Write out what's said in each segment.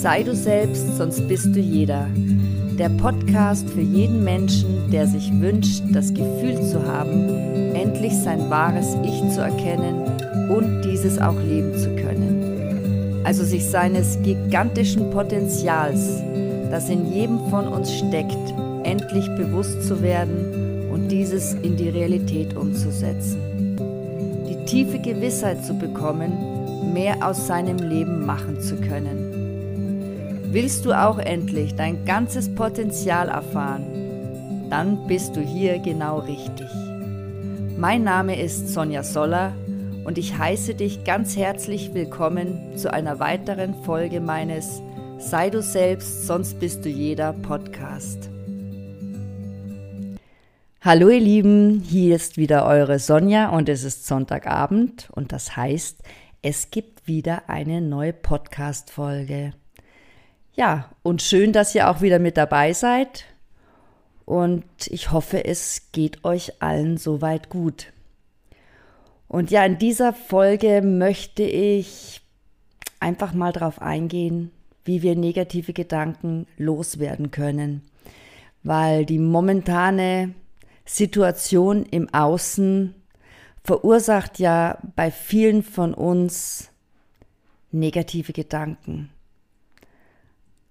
Sei du selbst, sonst bist du jeder. Der Podcast für jeden Menschen, der sich wünscht, das Gefühl zu haben, endlich sein wahres Ich zu erkennen und dieses auch leben zu können. Also sich seines gigantischen Potenzials, das in jedem von uns steckt, endlich bewusst zu werden und dieses in die Realität umzusetzen. Die tiefe Gewissheit zu bekommen, mehr aus seinem Leben machen zu können Willst du auch endlich dein ganzes Potenzial erfahren? Dann bist du hier genau richtig. Mein Name ist Sonja Soller und ich heiße dich ganz herzlich willkommen zu einer weiteren Folge meines Sei du selbst, sonst bist du jeder Podcast. Hallo ihr Lieben, hier ist wieder eure Sonja und es ist Sonntagabend und das heißt, es gibt wieder eine neue Podcast-Folge. Ja, und schön, dass ihr auch wieder mit dabei seid. Und ich hoffe, es geht euch allen soweit gut. Und ja, in dieser Folge möchte ich einfach mal darauf eingehen, wie wir negative Gedanken loswerden können. Weil die momentane Situation im Außen verursacht ja bei vielen von uns negative Gedanken.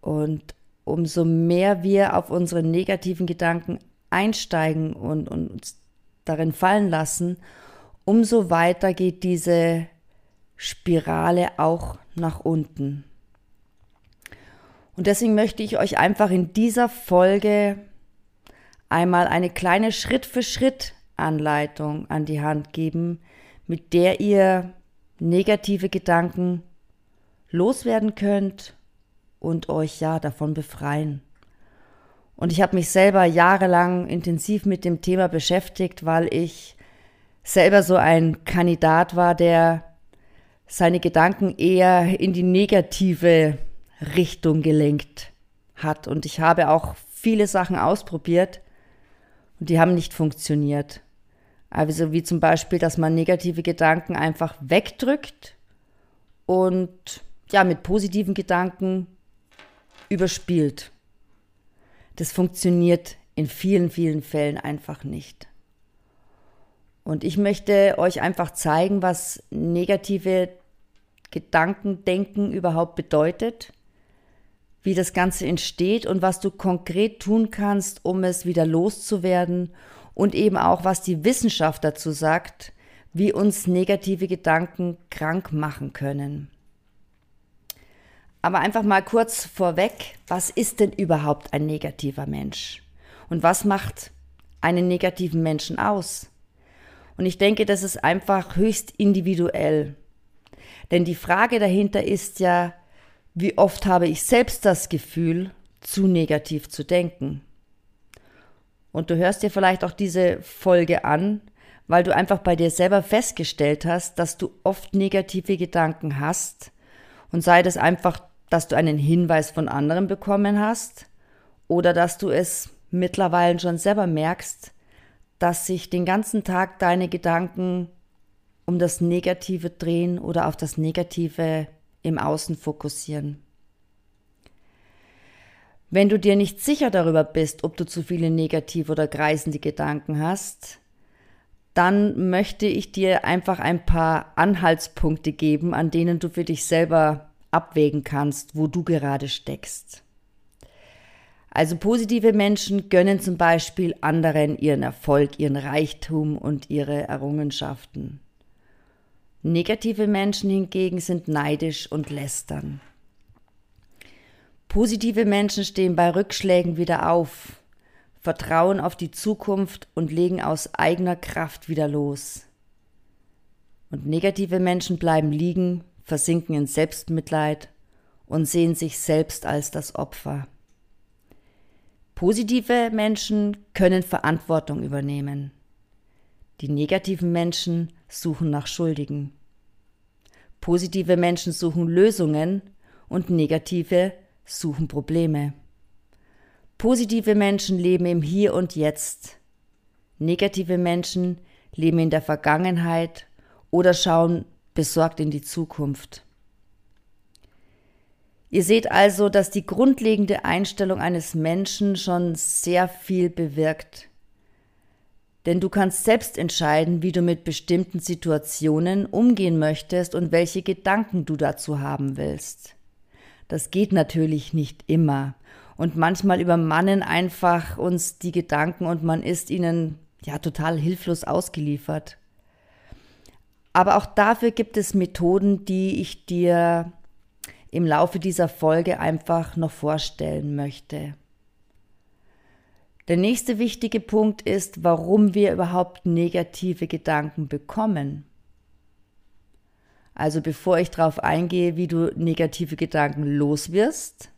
Und umso mehr wir auf unsere negativen Gedanken einsteigen und, und uns darin fallen lassen, umso weiter geht diese Spirale auch nach unten. Und deswegen möchte ich euch einfach in dieser Folge einmal eine kleine Schritt-für-Schritt-Anleitung an die Hand geben, mit der ihr negative Gedanken loswerden könnt und euch ja davon befreien. Und ich habe mich selber jahrelang intensiv mit dem Thema beschäftigt, weil ich selber so ein Kandidat war, der seine Gedanken eher in die negative Richtung gelenkt hat. Und ich habe auch viele Sachen ausprobiert und die haben nicht funktioniert. Also wie zum Beispiel, dass man negative Gedanken einfach wegdrückt und ja, mit positiven Gedanken überspielt. Das funktioniert in vielen, vielen Fällen einfach nicht. Und ich möchte euch einfach zeigen, was negative Gedankendenken überhaupt bedeutet, wie das Ganze entsteht und was du konkret tun kannst, um es wieder loszuwerden und eben auch, was die Wissenschaft dazu sagt, wie uns negative Gedanken krank machen können. Aber einfach mal kurz vorweg, was ist denn überhaupt ein negativer Mensch? Und was macht einen negativen Menschen aus? Und ich denke, das ist einfach höchst individuell. Denn die Frage dahinter ist ja, wie oft habe ich selbst das Gefühl, zu negativ zu denken? Und du hörst dir vielleicht auch diese Folge an, weil du einfach bei dir selber festgestellt hast, dass du oft negative Gedanken hast und sei das einfach dass du einen Hinweis von anderen bekommen hast oder dass du es mittlerweile schon selber merkst, dass sich den ganzen Tag deine Gedanken um das Negative drehen oder auf das Negative im Außen fokussieren. Wenn du dir nicht sicher darüber bist, ob du zu viele negative oder kreisende Gedanken hast, dann möchte ich dir einfach ein paar Anhaltspunkte geben, an denen du für dich selber abwägen kannst, wo du gerade steckst. Also positive Menschen gönnen zum Beispiel anderen ihren Erfolg, ihren Reichtum und ihre Errungenschaften. Negative Menschen hingegen sind neidisch und lästern. Positive Menschen stehen bei Rückschlägen wieder auf, vertrauen auf die Zukunft und legen aus eigener Kraft wieder los. Und negative Menschen bleiben liegen, versinken in Selbstmitleid und sehen sich selbst als das Opfer. Positive Menschen können Verantwortung übernehmen. Die negativen Menschen suchen nach Schuldigen. Positive Menschen suchen Lösungen und negative suchen Probleme. Positive Menschen leben im Hier und Jetzt. Negative Menschen leben in der Vergangenheit oder schauen besorgt in die Zukunft. Ihr seht also, dass die grundlegende Einstellung eines Menschen schon sehr viel bewirkt. Denn du kannst selbst entscheiden, wie du mit bestimmten Situationen umgehen möchtest und welche Gedanken du dazu haben willst. Das geht natürlich nicht immer. Und manchmal übermannen einfach uns die Gedanken und man ist ihnen ja total hilflos ausgeliefert. Aber auch dafür gibt es Methoden, die ich dir im Laufe dieser Folge einfach noch vorstellen möchte. Der nächste wichtige Punkt ist, warum wir überhaupt negative Gedanken bekommen. Also bevor ich darauf eingehe, wie du negative Gedanken loswirst,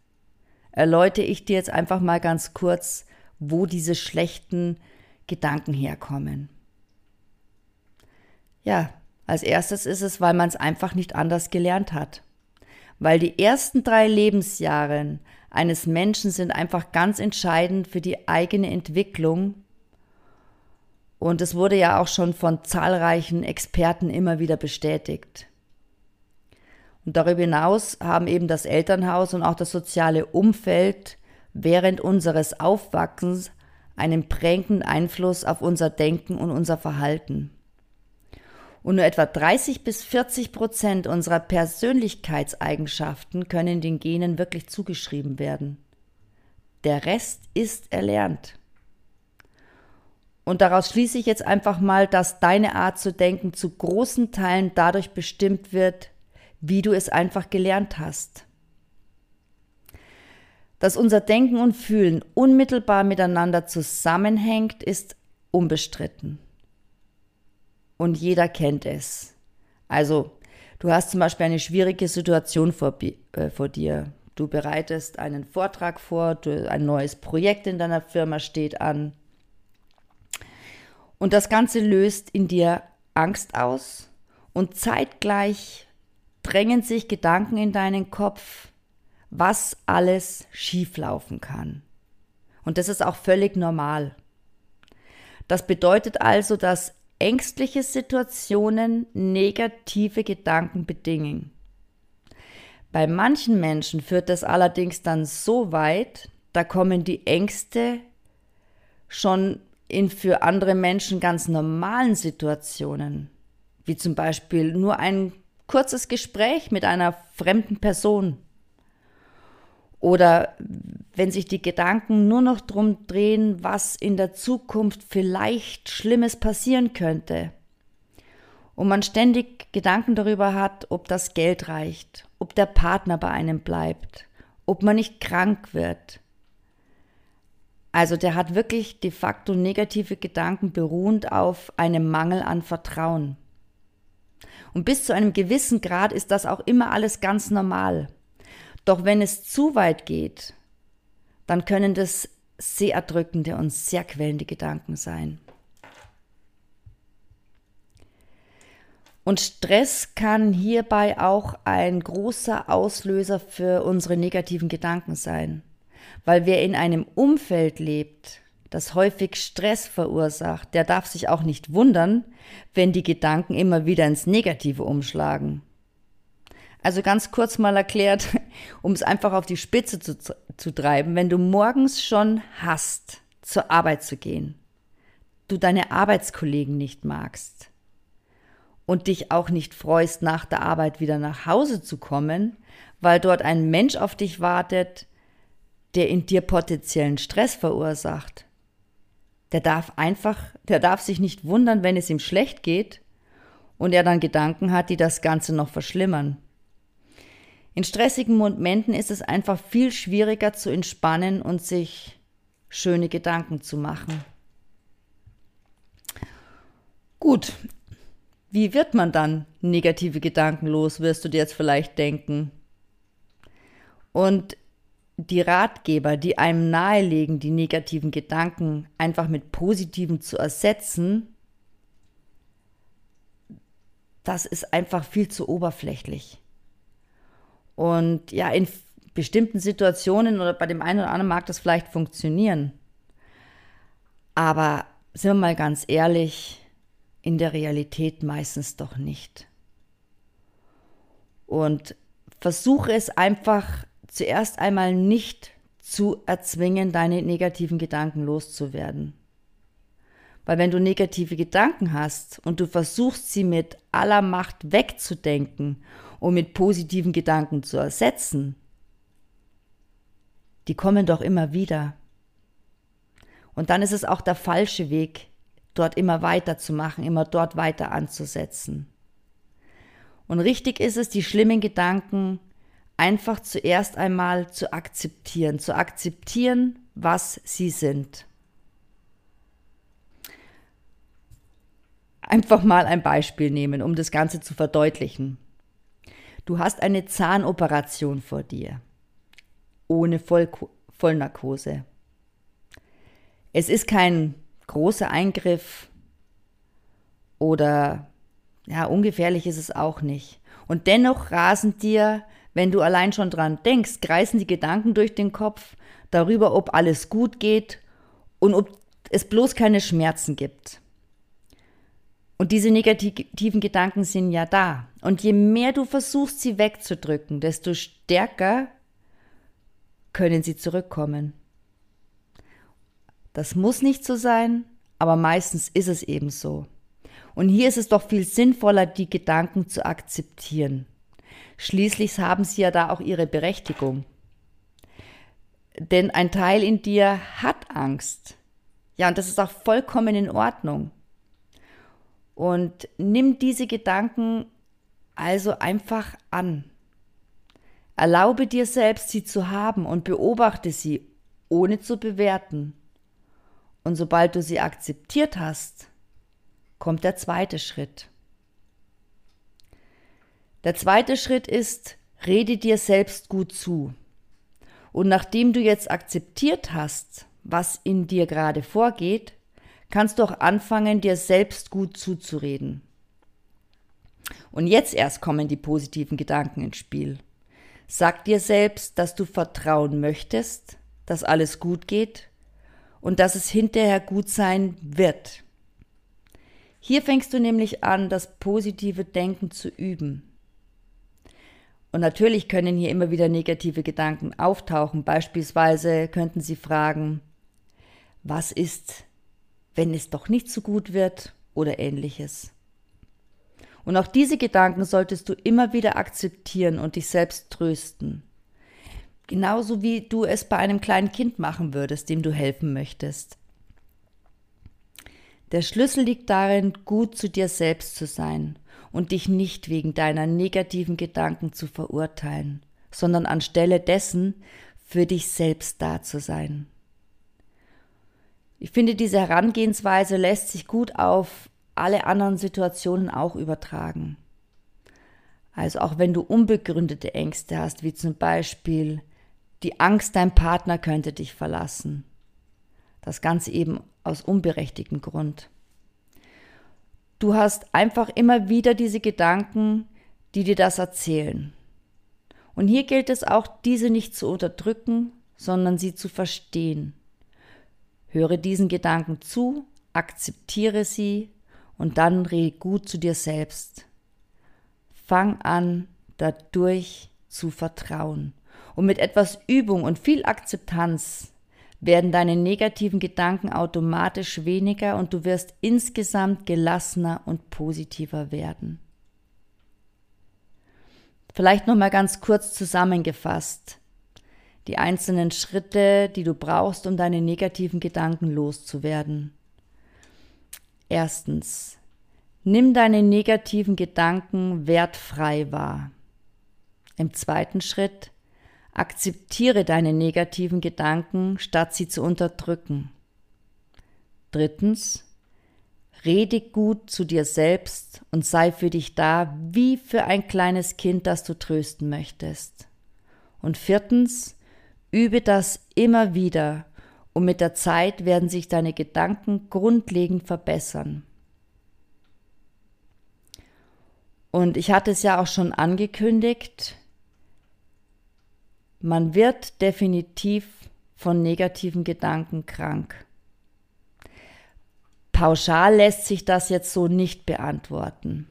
erläutere ich dir jetzt einfach mal ganz kurz, wo diese schlechten Gedanken herkommen. Ja, als erstes ist es, weil man es einfach nicht anders gelernt hat weil die ersten drei Lebensjahre eines Menschen sind einfach ganz entscheidend für die eigene Entwicklung. Und es wurde ja auch schon von zahlreichen Experten immer wieder bestätigt. Und darüber hinaus haben eben das Elternhaus und auch das soziale Umfeld während unseres Aufwachsens einen prägenden Einfluss auf unser Denken und unser Verhalten und nur etwa 30 bis 40 Prozent unserer Persönlichkeitseigenschaften können den Genen wirklich zugeschrieben werden. Der Rest ist erlernt. Und daraus schließe ich jetzt einfach mal, dass deine Art zu denken zu großen Teilen dadurch bestimmt wird, wie du es einfach gelernt hast. Dass unser Denken und Fühlen unmittelbar miteinander zusammenhängt, ist unbestritten und jeder kennt es. Also, du hast zum Beispiel eine schwierige Situation vor, äh, vor dir. Du bereitest einen Vortrag vor, du, ein neues Projekt in deiner Firma steht an. Und das Ganze löst in dir Angst aus und zeitgleich drängen sich Gedanken in deinen Kopf, was alles schieflaufen kann. Und das ist auch völlig normal. Das bedeutet also, dass ängstliche Situationen negative Gedanken bedingen. Bei manchen Menschen führt das allerdings dann so weit, da kommen die Ängste schon in für andere Menschen ganz normalen Situationen, wie zum Beispiel nur ein kurzes Gespräch mit einer fremden Person oder wenn sich die Gedanken nur noch drum drehen, was in der Zukunft vielleicht Schlimmes passieren könnte. Und man ständig Gedanken darüber hat, ob das Geld reicht, ob der Partner bei einem bleibt, ob man nicht krank wird. Also der hat wirklich de facto negative Gedanken beruhend auf einem Mangel an Vertrauen. Und bis zu einem gewissen Grad ist das auch immer alles ganz normal. Doch wenn es zu weit geht, dann können das sehr erdrückende und sehr quälende Gedanken sein. Und Stress kann hierbei auch ein großer Auslöser für unsere negativen Gedanken sein, weil wer in einem Umfeld lebt, das häufig Stress verursacht, der darf sich auch nicht wundern, wenn die Gedanken immer wieder ins Negative umschlagen. Also ganz kurz mal erklärt, um es einfach auf die Spitze zu, zu treiben, wenn du morgens schon hast, zur Arbeit zu gehen, du deine Arbeitskollegen nicht magst und dich auch nicht freust, nach der Arbeit wieder nach Hause zu kommen, weil dort ein Mensch auf dich wartet, der in dir potenziellen Stress verursacht. Der darf einfach, der darf sich nicht wundern, wenn es ihm schlecht geht und er dann Gedanken hat, die das Ganze noch verschlimmern. In stressigen Momenten ist es einfach viel schwieriger zu entspannen und sich schöne Gedanken zu machen. Gut, wie wird man dann negative Gedanken los, wirst du dir jetzt vielleicht denken. Und die Ratgeber, die einem nahelegen, die negativen Gedanken einfach mit positiven zu ersetzen, das ist einfach viel zu oberflächlich. Und ja, in bestimmten Situationen oder bei dem einen oder anderen mag das vielleicht funktionieren. Aber sind wir mal ganz ehrlich, in der Realität meistens doch nicht. Und versuche es einfach zuerst einmal nicht zu erzwingen, deine negativen Gedanken loszuwerden. Weil wenn du negative Gedanken hast und du versuchst sie mit aller Macht wegzudenken und mit positiven Gedanken zu ersetzen, die kommen doch immer wieder. Und dann ist es auch der falsche Weg, dort immer weiterzumachen, immer dort weiter anzusetzen. Und richtig ist es, die schlimmen Gedanken einfach zuerst einmal zu akzeptieren, zu akzeptieren, was sie sind. Einfach mal ein Beispiel nehmen, um das Ganze zu verdeutlichen. Du hast eine Zahnoperation vor dir, ohne Voll Vollnarkose. Es ist kein großer Eingriff oder ja, ungefährlich ist es auch nicht. Und dennoch rasen dir, wenn du allein schon dran denkst, kreisen die Gedanken durch den Kopf darüber, ob alles gut geht und ob es bloß keine Schmerzen gibt. Und diese negativen Gedanken sind ja da. Und je mehr du versuchst, sie wegzudrücken, desto stärker können sie zurückkommen. Das muss nicht so sein, aber meistens ist es eben so. Und hier ist es doch viel sinnvoller, die Gedanken zu akzeptieren. Schließlich haben sie ja da auch ihre Berechtigung. Denn ein Teil in dir hat Angst. Ja, und das ist auch vollkommen in Ordnung. Und nimm diese Gedanken also einfach an. Erlaube dir selbst, sie zu haben und beobachte sie, ohne zu bewerten. Und sobald du sie akzeptiert hast, kommt der zweite Schritt. Der zweite Schritt ist, rede dir selbst gut zu. Und nachdem du jetzt akzeptiert hast, was in dir gerade vorgeht, kannst du auch anfangen, dir selbst gut zuzureden. Und jetzt erst kommen die positiven Gedanken ins Spiel. Sag dir selbst, dass du vertrauen möchtest, dass alles gut geht und dass es hinterher gut sein wird. Hier fängst du nämlich an, das positive Denken zu üben. Und natürlich können hier immer wieder negative Gedanken auftauchen. Beispielsweise könnten Sie fragen, was ist, wenn es doch nicht so gut wird oder ähnliches. Und auch diese Gedanken solltest du immer wieder akzeptieren und dich selbst trösten. Genauso wie du es bei einem kleinen Kind machen würdest, dem du helfen möchtest. Der Schlüssel liegt darin, gut zu dir selbst zu sein und dich nicht wegen deiner negativen Gedanken zu verurteilen, sondern anstelle dessen für dich selbst da zu sein. Ich finde, diese Herangehensweise lässt sich gut auf alle anderen Situationen auch übertragen. Also auch wenn du unbegründete Ängste hast, wie zum Beispiel die Angst, dein Partner könnte dich verlassen. Das Ganze eben aus unberechtigtem Grund. Du hast einfach immer wieder diese Gedanken, die dir das erzählen. Und hier gilt es auch, diese nicht zu unterdrücken, sondern sie zu verstehen. Höre diesen Gedanken zu, akzeptiere sie und dann rede gut zu dir selbst. Fang an, dadurch zu vertrauen. Und mit etwas Übung und viel Akzeptanz werden deine negativen Gedanken automatisch weniger und du wirst insgesamt gelassener und positiver werden. Vielleicht noch mal ganz kurz zusammengefasst die einzelnen Schritte, die du brauchst, um deine negativen Gedanken loszuwerden. Erstens, nimm deine negativen Gedanken wertfrei wahr. Im zweiten Schritt, akzeptiere deine negativen Gedanken, statt sie zu unterdrücken. Drittens, rede gut zu dir selbst und sei für dich da, wie für ein kleines Kind, das du trösten möchtest. Und viertens, übe das immer wieder und mit der Zeit werden sich deine Gedanken grundlegend verbessern. Und ich hatte es ja auch schon angekündigt, man wird definitiv von negativen Gedanken krank. Pauschal lässt sich das jetzt so nicht beantworten.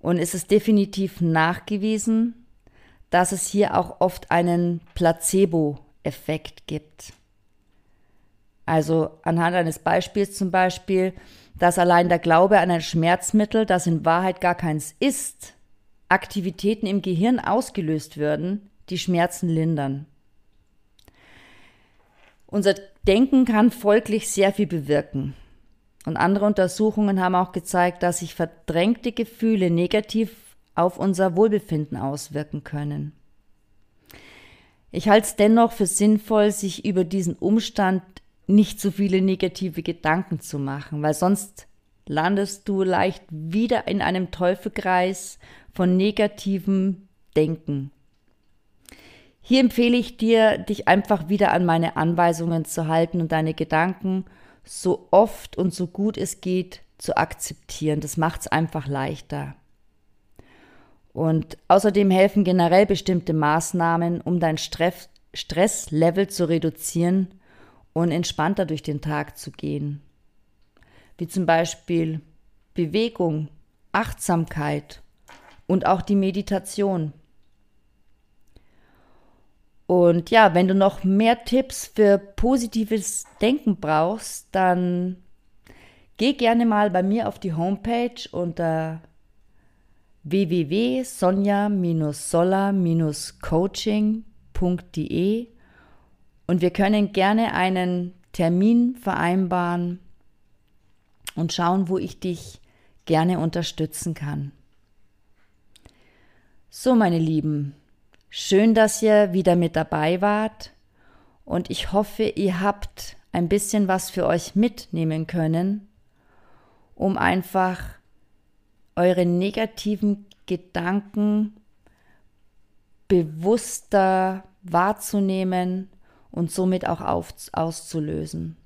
Und es ist definitiv nachgewiesen, dass es hier auch oft einen Placebo-Effekt gibt. Also anhand eines Beispiels zum Beispiel, dass allein der Glaube an ein Schmerzmittel, das in Wahrheit gar keins ist, Aktivitäten im Gehirn ausgelöst würden, die Schmerzen lindern. Unser Denken kann folglich sehr viel bewirken. Und andere Untersuchungen haben auch gezeigt, dass sich verdrängte Gefühle negativ auf unser Wohlbefinden auswirken können. Ich halte es dennoch für sinnvoll, sich über diesen Umstand nicht so viele negative Gedanken zu machen, weil sonst landest du leicht wieder in einem Teufelkreis von negativem Denken. Hier empfehle ich dir, dich einfach wieder an meine Anweisungen zu halten und deine Gedanken so oft und so gut es geht zu akzeptieren. Das macht es einfach leichter. Und außerdem helfen generell bestimmte Maßnahmen, um dein Stresslevel zu reduzieren und entspannter durch den Tag zu gehen. Wie zum Beispiel Bewegung, Achtsamkeit und auch die Meditation. Und ja, wenn du noch mehr Tipps für positives Denken brauchst, dann geh gerne mal bei mir auf die Homepage unter www.sonja-sola-coaching.de und wir können gerne einen Termin vereinbaren und schauen, wo ich dich gerne unterstützen kann. So, meine Lieben, schön, dass ihr wieder mit dabei wart und ich hoffe, ihr habt ein bisschen was für euch mitnehmen können, um einfach eure negativen Gedanken bewusster wahrzunehmen und somit auch auf, auszulösen.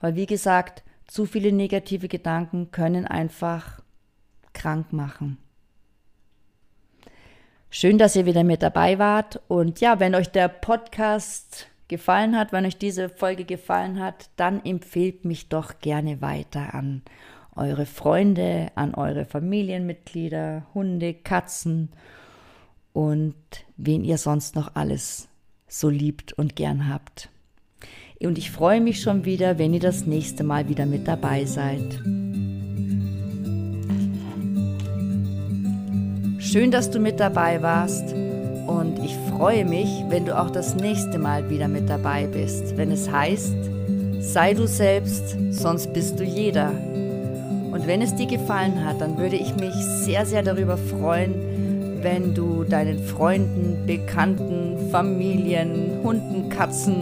Weil wie gesagt, zu viele negative Gedanken können einfach krank machen. Schön, dass ihr wieder mit dabei wart. Und ja, wenn euch der Podcast gefallen hat, wenn euch diese Folge gefallen hat, dann empfehlt mich doch gerne weiter an eure Freunde, an eure Familienmitglieder, Hunde, Katzen und wen ihr sonst noch alles so liebt und gern habt. Und ich freue mich schon wieder, wenn ihr das nächste Mal wieder mit dabei seid. Schön, dass du mit dabei warst und ich freue mich, wenn du auch das nächste Mal wieder mit dabei bist, wenn es heißt, sei du selbst, sonst bist du jeder. Wenn es dir gefallen hat, dann würde ich mich sehr, sehr darüber freuen, wenn du deinen Freunden, Bekannten, Familien, Hunden, Katzen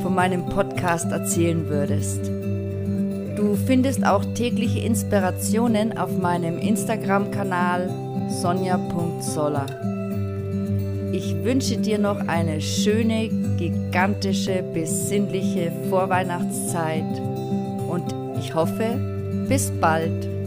von meinem Podcast erzählen würdest. Du findest auch tägliche Inspirationen auf meinem Instagram-Kanal sonja.soller. Ich wünsche dir noch eine schöne, gigantische, besinnliche Vorweihnachtszeit und ich hoffe, bis bald.